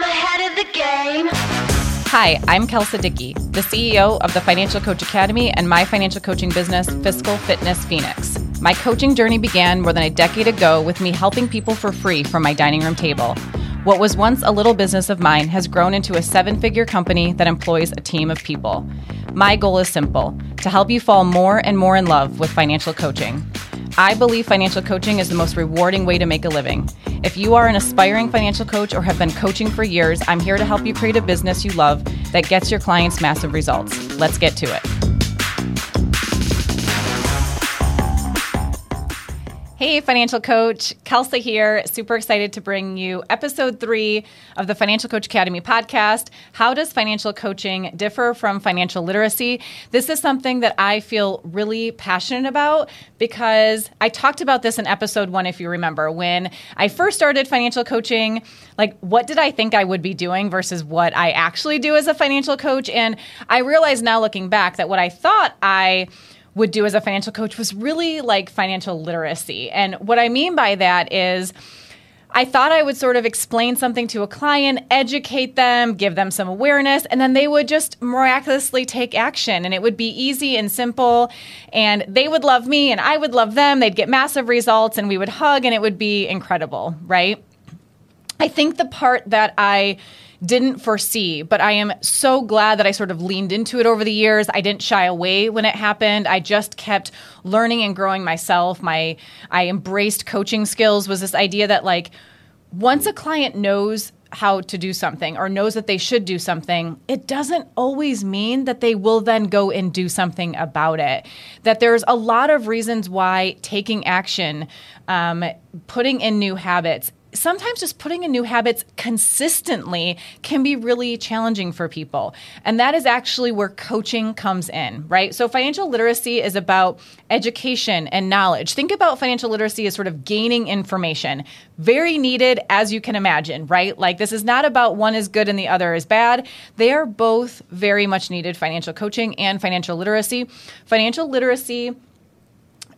I'm ahead of the game. Hi, I'm Kelsa Dickey, the CEO of the Financial Coach Academy and my financial coaching business, Fiscal Fitness Phoenix. My coaching journey began more than a decade ago with me helping people for free from my dining room table. What was once a little business of mine has grown into a seven figure company that employs a team of people. My goal is simple to help you fall more and more in love with financial coaching. I believe financial coaching is the most rewarding way to make a living. If you are an aspiring financial coach or have been coaching for years, I'm here to help you create a business you love that gets your clients massive results. Let's get to it. Hey, financial coach, Kelsa here. Super excited to bring you episode three of the Financial Coach Academy podcast. How does financial coaching differ from financial literacy? This is something that I feel really passionate about because I talked about this in episode one, if you remember, when I first started financial coaching. Like, what did I think I would be doing versus what I actually do as a financial coach? And I realize now looking back that what I thought I would do as a financial coach was really like financial literacy. And what I mean by that is, I thought I would sort of explain something to a client, educate them, give them some awareness, and then they would just miraculously take action. And it would be easy and simple. And they would love me, and I would love them. They'd get massive results, and we would hug, and it would be incredible, right? I think the part that I didn't foresee, but I am so glad that I sort of leaned into it over the years. I didn't shy away when it happened. I just kept learning and growing myself. My I embraced coaching skills was this idea that like once a client knows how to do something or knows that they should do something, it doesn't always mean that they will then go and do something about it. That there's a lot of reasons why taking action, um, putting in new habits, sometimes just putting in new habits consistently can be really challenging for people. And that is actually where coaching comes in, right? So, financial literacy is about education and knowledge. Think about financial literacy as sort of gaining information, very needed, as you can imagine, right? Like, this is not about one is good and the other is bad. They are both very much needed financial coaching and financial literacy. Financial literacy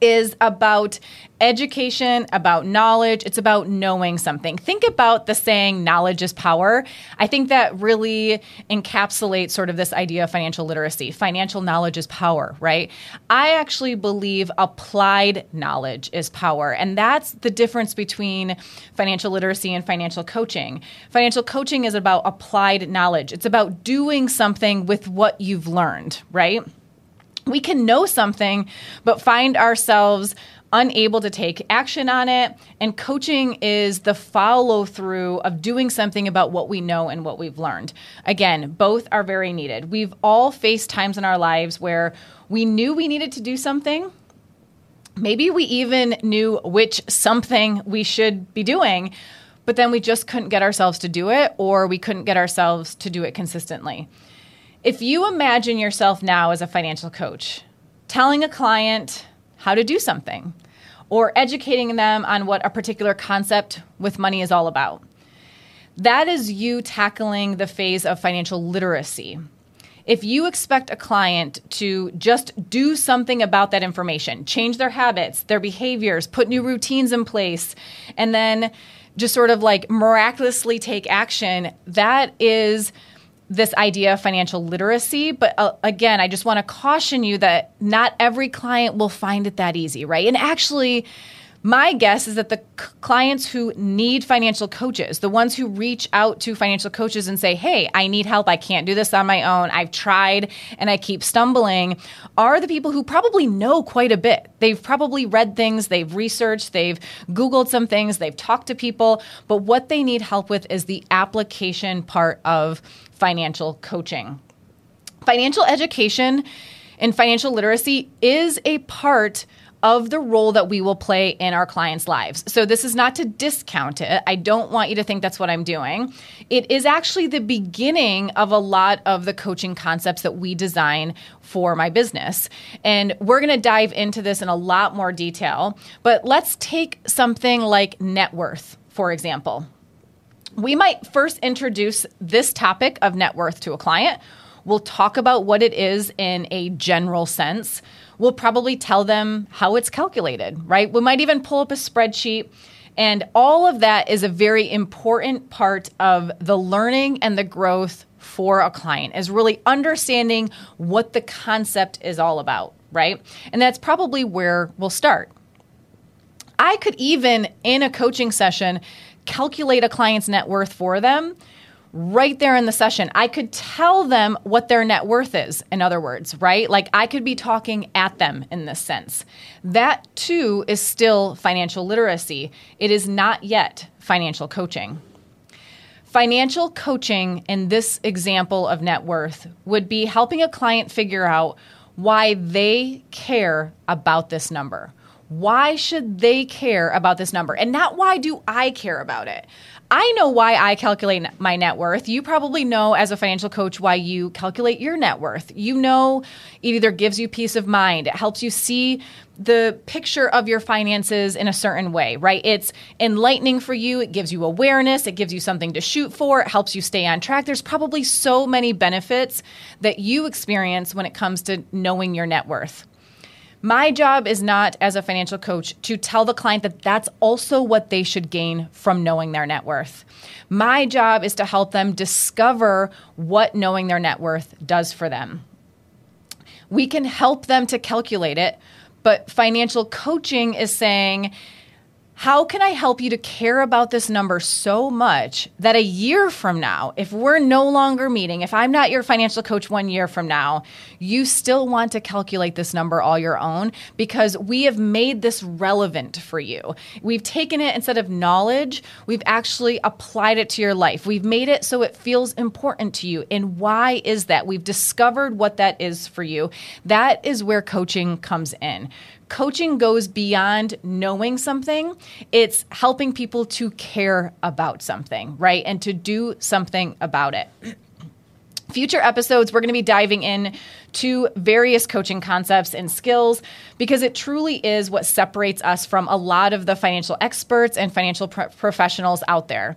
is about education, about knowledge. It's about knowing something. Think about the saying, knowledge is power. I think that really encapsulates sort of this idea of financial literacy. Financial knowledge is power, right? I actually believe applied knowledge is power. And that's the difference between financial literacy and financial coaching. Financial coaching is about applied knowledge, it's about doing something with what you've learned, right? We can know something but find ourselves unable to take action on it. And coaching is the follow through of doing something about what we know and what we've learned. Again, both are very needed. We've all faced times in our lives where we knew we needed to do something. Maybe we even knew which something we should be doing, but then we just couldn't get ourselves to do it or we couldn't get ourselves to do it consistently. If you imagine yourself now as a financial coach, telling a client how to do something or educating them on what a particular concept with money is all about, that is you tackling the phase of financial literacy. If you expect a client to just do something about that information, change their habits, their behaviors, put new routines in place, and then just sort of like miraculously take action, that is this idea of financial literacy. But uh, again, I just want to caution you that not every client will find it that easy, right? And actually, my guess is that the c- clients who need financial coaches, the ones who reach out to financial coaches and say, Hey, I need help. I can't do this on my own. I've tried and I keep stumbling, are the people who probably know quite a bit. They've probably read things, they've researched, they've Googled some things, they've talked to people. But what they need help with is the application part of financial coaching. Financial education and financial literacy is a part of the role that we will play in our clients' lives. So, this is not to discount it. I don't want you to think that's what I'm doing. It is actually the beginning of a lot of the coaching concepts that we design for my business. And we're going to dive into this in a lot more detail. But let's take something like net worth, for example. We might first introduce this topic of net worth to a client. We'll talk about what it is in a general sense we'll probably tell them how it's calculated, right? We might even pull up a spreadsheet And all of that is a very important part of the learning and the growth for a client is really understanding what the concept is all about, right? And that's probably where we'll start. I could even in a coaching session calculate a client's net worth for them right there in the session. I could tell them what their net worth is, in other words, right? Like I could be talking at them in this sense. That too is still financial literacy. It is not yet financial coaching. Financial coaching in this example of net worth would be helping a client figure out why they care about this number. Why should they care about this number? And not why do I care about it? I know why I calculate my net worth. You probably know as a financial coach why you calculate your net worth. You know it either gives you peace of mind, it helps you see the picture of your finances in a certain way, right? It's enlightening for you, it gives you awareness, it gives you something to shoot for, it helps you stay on track. There's probably so many benefits that you experience when it comes to knowing your net worth. My job is not as a financial coach to tell the client that that's also what they should gain from knowing their net worth. My job is to help them discover what knowing their net worth does for them. We can help them to calculate it, but financial coaching is saying, how can I help you to care about this number so much that a year from now, if we're no longer meeting, if I'm not your financial coach one year from now, you still want to calculate this number all your own because we have made this relevant for you. We've taken it instead of knowledge, we've actually applied it to your life. We've made it so it feels important to you. And why is that? We've discovered what that is for you. That is where coaching comes in coaching goes beyond knowing something, it's helping people to care about something, right? And to do something about it. Future episodes, we're going to be diving in to various coaching concepts and skills because it truly is what separates us from a lot of the financial experts and financial pro- professionals out there.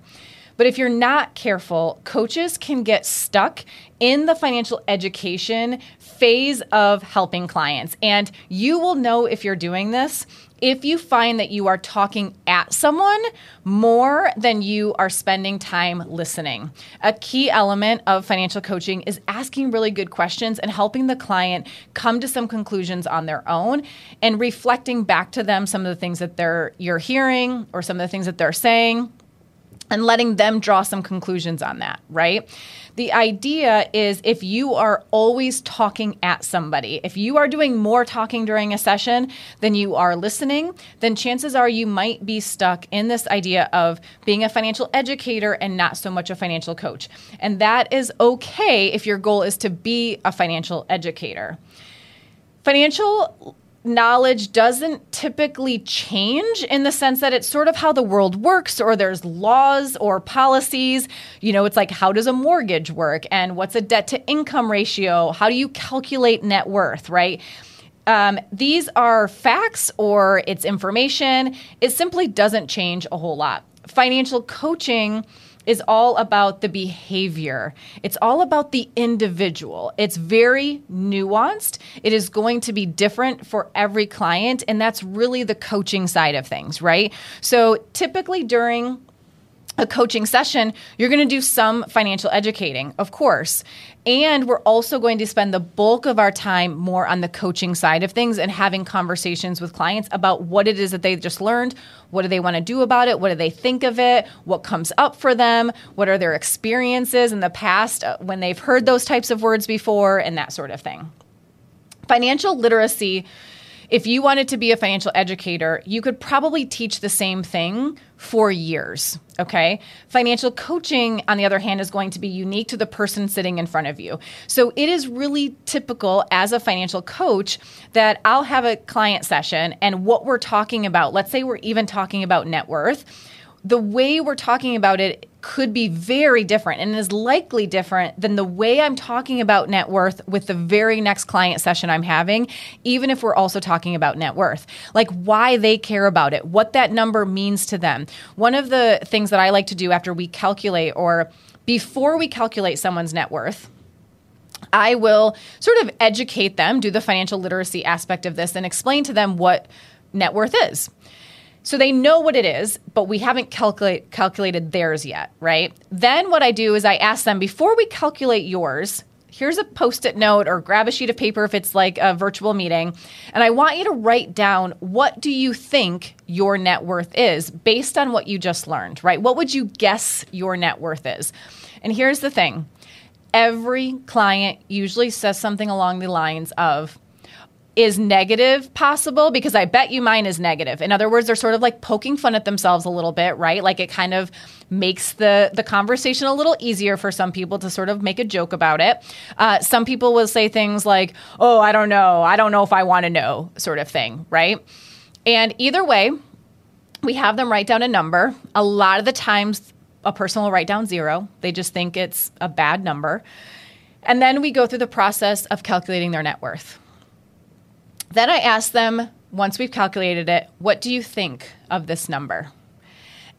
But if you're not careful, coaches can get stuck in the financial education phase of helping clients. And you will know if you're doing this if you find that you are talking at someone more than you are spending time listening. A key element of financial coaching is asking really good questions and helping the client come to some conclusions on their own and reflecting back to them some of the things that they're you're hearing or some of the things that they're saying and letting them draw some conclusions on that, right? The idea is if you are always talking at somebody, if you are doing more talking during a session than you are listening, then chances are you might be stuck in this idea of being a financial educator and not so much a financial coach. And that is okay if your goal is to be a financial educator. Financial knowledge doesn't typically change in the sense that it's sort of how the world works or there's laws or policies. You know it's like how does a mortgage work? And what's a debt to income ratio? How do you calculate net worth right? Um, these are facts or it's information. It simply doesn't change a whole lot. Financial coaching is all about the behavior. It's all about the individual. It's very nuanced. It is going to be different for every client. And that's really the coaching side of things, right? So typically during a coaching session, you're going to do some financial educating, of course. And we're also going to spend the bulk of our time more on the coaching side of things and having conversations with clients about what it is that they just learned. What do they want to do about it? What do they think of it? What comes up for them? What are their experiences in the past uh, when they've heard those types of words before and that sort of thing? Financial literacy if you wanted to be a financial educator, you could probably teach the same thing for years. Okay. Financial coaching, on the other hand, is going to be unique to the person sitting in front of you. So it is really typical as a financial coach that I'll have a client session and what we're talking about, let's say we're even talking about net worth the way we're talking about it could be very different and is likely different than the way I'm talking about net worth with the very next client session I'm having, even if we're also talking about net worth. Like why they care about it, what that number means to them. One of the things that I like to do after we calculate or before we calculate someone's net worth, I will sort of educate them, do the financial literacy aspect of this, and explain to them what net worth is So they know what it is, but we haven't calculate, calculated theirs yet, right? Then what I do is I ask them before we calculate yours, here's a post it note or grab a sheet of paper if it's like a virtual meeting and i want you to write down what do you think your net worth is based on what you just learned right? What would you guess your net worth is? And here's the thing. Every client usually says something along the lines of is negative possible because I bet you mine is negative. In other words, they're sort of like poking fun at themselves a little bit, right? Like it kind of makes the the conversation a little easier for some people to sort of make a joke about it. Uh, some people will say things like, "Oh, I don't know. I don't know if I want to know," sort of thing, right? And either way, we have them write down a number. A lot of the times, a person will write down zero. They just think it's a bad number. And then we go through the process of calculating their net worth. Then I ask them, once we've calculated it, what do you think of this number?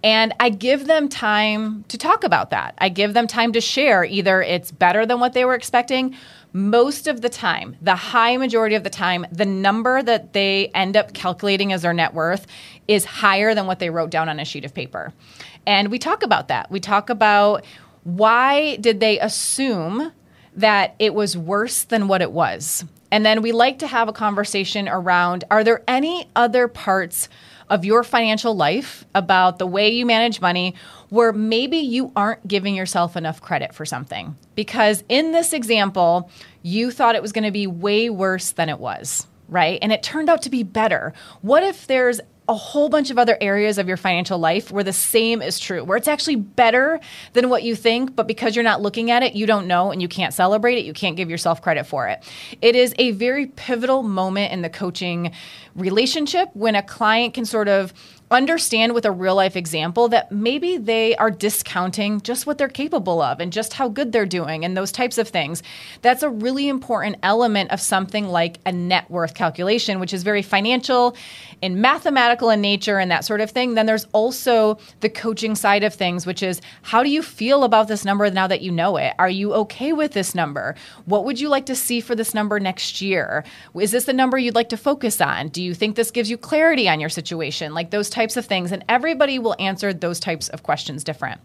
And I give them time to talk about that. I give them time to share either it's better than what they were expecting. Most of the time, the high majority of the time, the number that they end up calculating as their net worth is higher than what they wrote down on a sheet of paper. And we talk about that. We talk about why did they assume that it was worse than what it was? And then we like to have a conversation around are there any other parts of your financial life about the way you manage money where maybe you aren't giving yourself enough credit for something? Because in this example, you thought it was going to be way worse than it was right? And it turned out to be better. What if there's a whole bunch of other areas of your financial life where the same is true, where it's actually better than what you think, but because you're not looking at it, you don't know and you can't celebrate it, you can't give yourself credit for it. It is a very pivotal moment in the coaching relationship when a client can sort of understand with a real life example that maybe they are discounting just what they're capable of and just how good they're doing and those types of things. That's a really important element of something like a net worth calculation, which is very financial and mathematical in nature and that sort of thing. Then there's also the coaching side of things, which is how do you feel about this number now that you know it? Are you okay with this number? What would you like to see for this number next year? Is this the number you'd like to focus on? Do you think this gives you clarity on your situation? Like those types of things. And everybody will answer those types of questions different.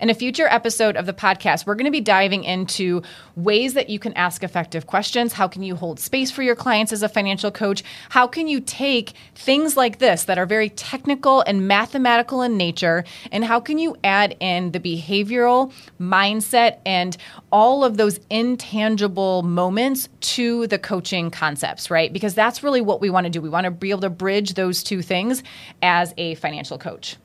In a future episode of the podcast, we're going to be diving into ways that you can ask effective questions. How can you hold space for your clients as a financial coach? How can you take things like this that are very technical and mathematical in nature? And how can you add in the behavioral mindset and all of those intangible moments to the coaching concepts, right? Because that's really what we want to do. We want to be able to bridge those two things as a financial coach.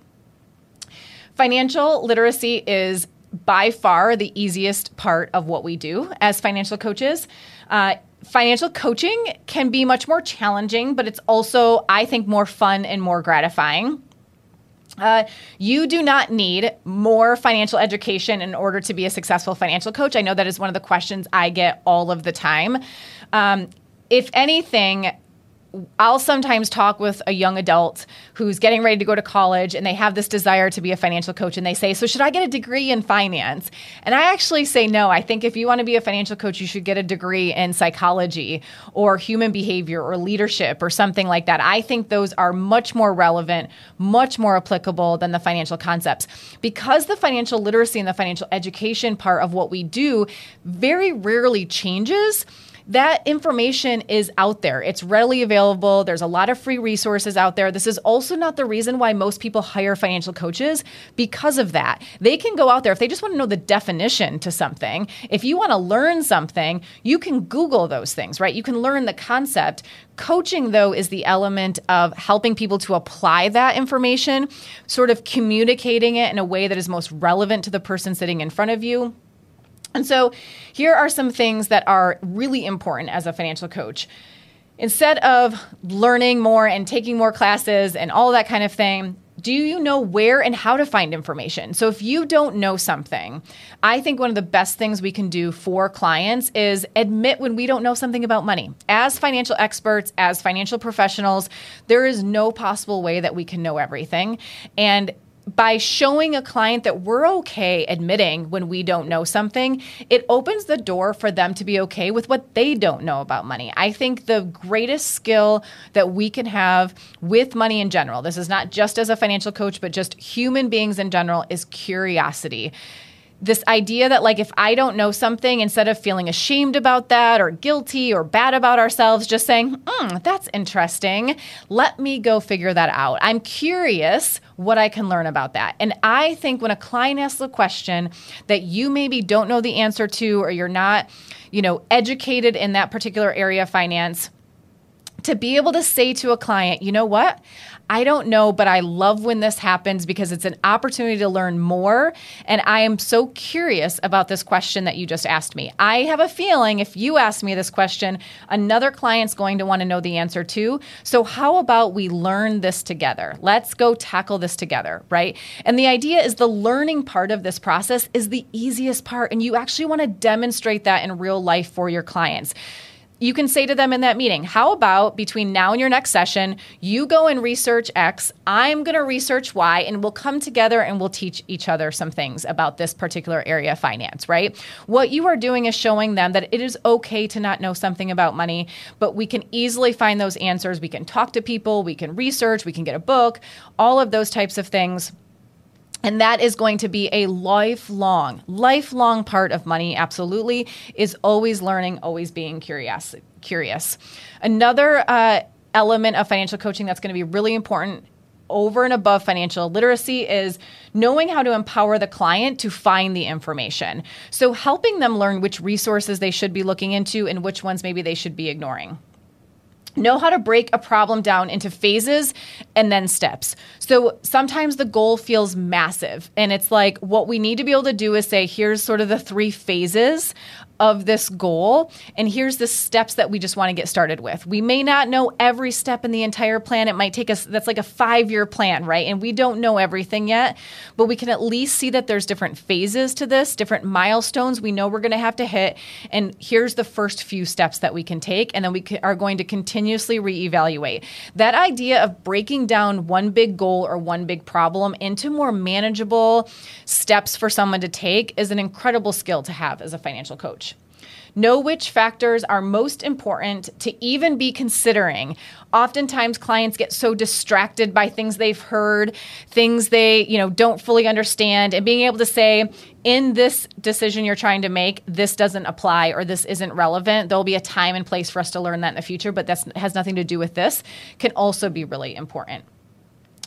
Financial literacy is by far the easiest part of what we do as financial coaches. Uh, financial coaching can be much more challenging, but it's also, I think, more fun and more gratifying. Uh, you do not need more financial education in order to be a successful financial coach. I know that is one of the questions I get all of the time. Um, if anything, I'll sometimes talk with a young adult who's getting ready to go to college and they have this desire to be a financial coach and they say, So, should I get a degree in finance? And I actually say, No. I think if you want to be a financial coach, you should get a degree in psychology or human behavior or leadership or something like that. I think those are much more relevant, much more applicable than the financial concepts. Because the financial literacy and the financial education part of what we do very rarely changes that information is out there. It's readily available. There's a lot of free resources out there. This is also not the reason why most people hire financial coaches because of that. They can go out there if they just want to know the definition to something. If you want to learn something, you can Google those things, right? You can learn the concept. Coaching, though, is the element of helping people to apply that information, sort of communicating it in a way that is most relevant to the person sitting in front of you and so here are some things that are really important as a financial coach. Instead of learning more and taking more classes and all that kind of thing, do you know where and how to find information? So, if you don't know something, I think one of the best things we can do for clients is admit when we don't know something about money. As financial experts, as financial professionals, there is no possible way that we can know everything. And by showing a client that we're okay admitting when we don't know something, it opens the door for them to be okay with what they don't know about money. I think the greatest skill that we can have with money in general, this is not just as a financial coach, but just human beings in general, is curiosity this idea that like if i don't know something instead of feeling ashamed about that or guilty or bad about ourselves just saying mm, that's interesting. Let me go figure that out. I'm curious what i can learn about that. And i think when a client asks a question that you maybe don't know the answer to or you're not you know educated in that particular area of finance to be able to say to a client, you know what? I don't know, but I love when this happens because it's an opportunity to learn more. And I am so curious about this question that you just asked me. I have a feeling if you ask me this question, another client's going to want to know the answer too. So, how about we learn this together? Let's go tackle this together, right? And the idea is the learning part of this process is the easiest part. And you actually want to demonstrate that in real life for your clients you can say to them in that meeting, how about between now and your next session, you go and research X, I'm going to research Y, and we'll come together and we'll teach each other some things about this particular area of finance, right? What you are doing is showing them that it is okay to not know something about money, but we can easily find those answers. We can talk to people, we can research, we can get a book, all of those types of things and that is going to be a lifelong, lifelong part of money, absolutely, is always learning, always being curious. curious. Another uh, element of financial coaching that's going to be really important over and above financial literacy is knowing how to empower the client to find the information. So, helping them learn which resources they should be looking into and which ones maybe they should be ignoring know how to break a problem down into phases and then steps. So sometimes the goal feels massive and it's like what we need to be able to do is say here's sort of the three phases of this goal and here's the steps that we just want to get started with. We may not know every step in the entire plan. It might take us that's like a 5-year plan, right? And we don't know everything yet, but we can at least see that there's different phases to this, different milestones we know we're going to have to hit and here's the first few steps that we can take and then we are going to continuously reevaluate. That idea of breaking down one big goal or one big problem into more manageable steps for someone to take is an incredible skill to have as a financial coach. Know which factors are most important to even be considering. Oftentimes clients get so distracted by things they've heard, things they, you know, don't fully understand and being able to say in this decision you're trying to make, this doesn't apply or this isn't relevant. There'll be a time and place for us to learn that in the future, but that has nothing to do with this can also be really important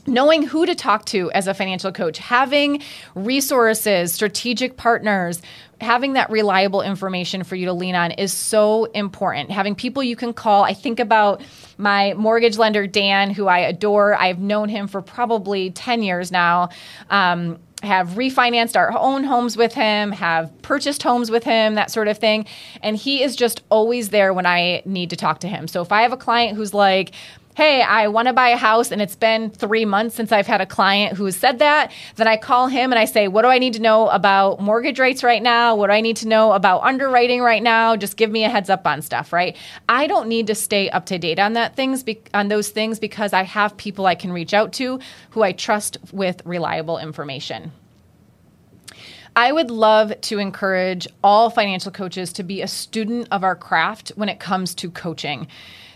knowing who to talk to as a financial coach, having resources, strategic partners, having that reliable information for you to lean on is so important. Having people you can call. I think about my mortgage lender, Dan, who I adore. I've known him for probably 10 years now. Um, have refinanced our own homes with him, have purchased homes with him, that sort of thing. And he is just always there when I need to talk to him. So if I have a client who's like, hey, I want to buy a house and it's been three months since I've had a client who has said that, then I call him and I say, what do I need to know about mortgage rates right now? What do I need to know about underwriting right now? Just give me a heads up on stuff, right? I don't need to stay up to date on that things be- on those things because I have people I can reach out to who I trust with reliable information. I would love to encourage all financial coaches to be a student of our craft when it comes to coaching.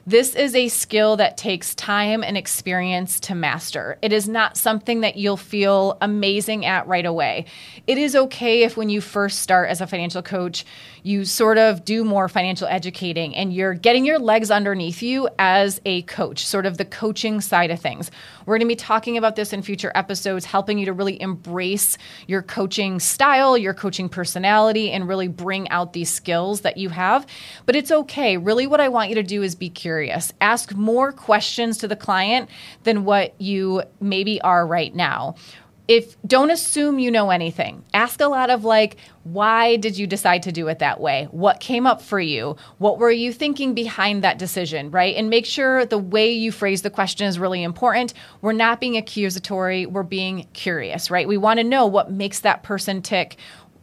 This is a skill that takes time and experience to master. It is not something that you'll feel amazing at right away. It is okay if when you first start as a financial coach, you sort of do more financial educating and you're getting your legs underneath you as a coach, sort of the coaching side of things. We're going to be talking about this in future episodes, helping you to really embrace your coaching style, your coaching personality, and really bring out these skills that you have. But it's okay. Really, what I want you to do is be curious. Ask more questions to the client than what you maybe are right now. If don't assume you know anything. Ask a lot of like why did you decide to do it that way? What came up for you? What were you thinking behind that decision right? And make sure the way you phrase the question is really important. We're not being accusatory. We're being curious right? We want to know what makes that person tick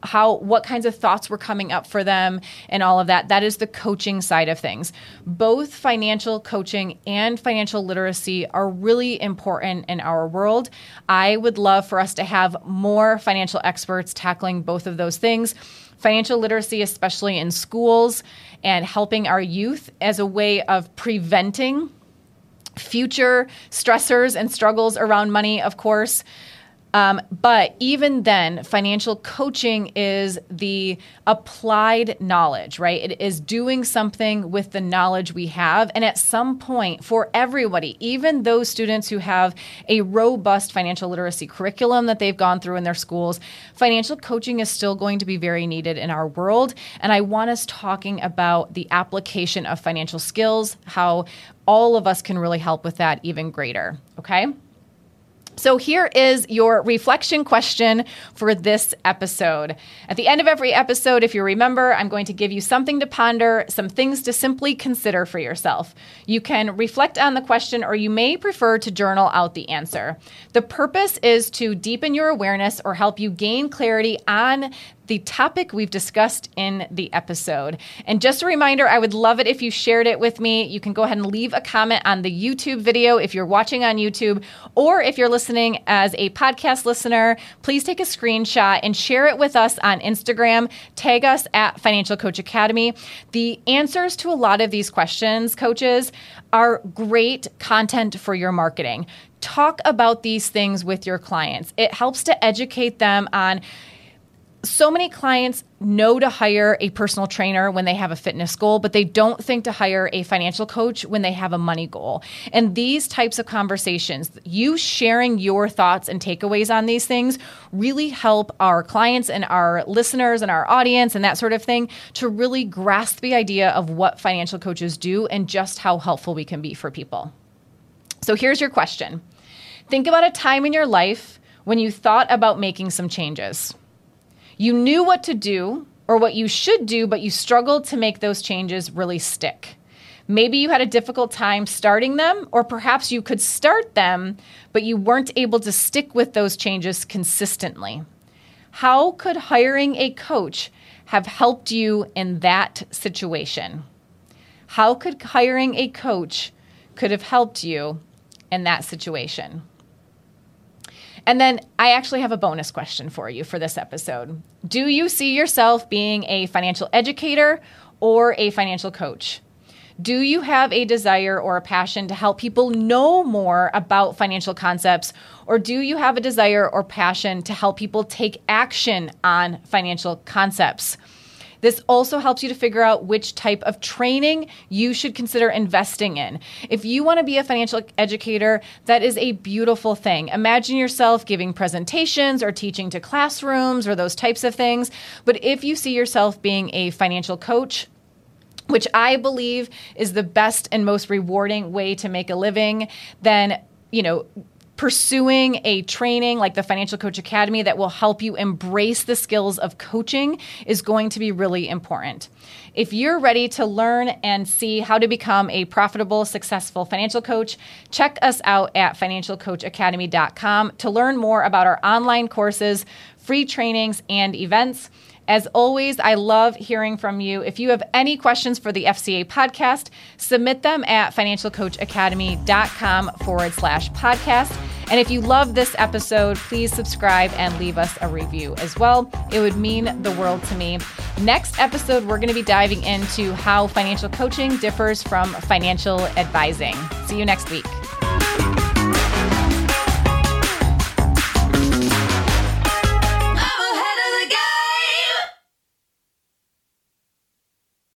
how what kinds of thoughts were coming up for them and all of that. That is the coaching side of things. Both financial coaching and financial literacy are really important in our world. I would love for us to have more financial experts tackling both of those things financial literacy, especially in schools, and helping our youth as a way of preventing future stressors and struggles around money, of course. Um, but even then, financial coaching is the applied knowledge, right? It is doing something with the knowledge we have. And at some point, for everybody, even those students who have a robust financial literacy curriculum that they've gone through in their schools, financial coaching is still going to be very needed in our world. And I want us talking about the application of financial skills, how all of us can really help with that even greater, okay? So, here is your reflection question for this episode. At the end of every episode, if you remember, I'm going to give you something to ponder, some things to simply consider for yourself. You can reflect on the question, or you may prefer to journal out the answer. The purpose is to deepen your awareness or help you gain clarity on the topic we've discussed in the episode. And just a reminder, I would love it if you shared it with me. You can go ahead and leave a comment on the YouTube video if you're watching on YouTube, or if you're listening as a podcast listener, please take a screenshot and share it with us on Instagram. Tag us at Financial Coach Academy. The answers to a lot of these questions, coaches, are great content for your marketing. Talk about these things with your clients. It helps to educate them on so many clients know to hire a personal trainer when they have a fitness goal, but they don't think to hire a financial coach when they have a money goal. And these types of conversations, you sharing your thoughts and takeaways on these things, really help our clients and our listeners and our audience and that sort of thing to really grasp the idea of what financial coaches do and just how helpful we can be for people. So here's your question Think about a time in your life when you thought about making some changes. You knew what to do or what you should do, but you struggled to make those changes really stick. Maybe you had a difficult time starting them, or perhaps you could start them, but you weren't able to stick with those changes consistently. How could hiring a coach have helped you in that situation? How could hiring a coach could have helped you in that situation? And then I actually have a bonus question for you for this episode. Do you see yourself being a financial educator or a financial coach? Do you have a desire or a passion to help people know more about financial concepts? Or do you have a desire or passion to help people take action on financial concepts? This also helps you to figure out which type of training you should consider investing in. If you want to be a financial educator, that is a beautiful thing. Imagine yourself giving presentations or teaching to classrooms or those types of things. But if you see yourself being a financial coach, which I believe is the best and most rewarding way to make a living, then you know, pursuing a training like the Financial Coach Academy that will help you embrace the skills of coaching is going to be really important. If you're ready to learn and see how to become a profitable, successful financial coach, check us out at financialcoachacademy.com to learn more about our online courses, free trainings, and events. As always, I love hearing from you. If you have any questions for the FCA podcast, submit them at financialcoachacademy.com forward slash podcast. And if you love this episode, please subscribe and leave us a review as well. It would mean the world to me. Next episode, we're going to be diving into how financial coaching differs from financial advising. See you next week.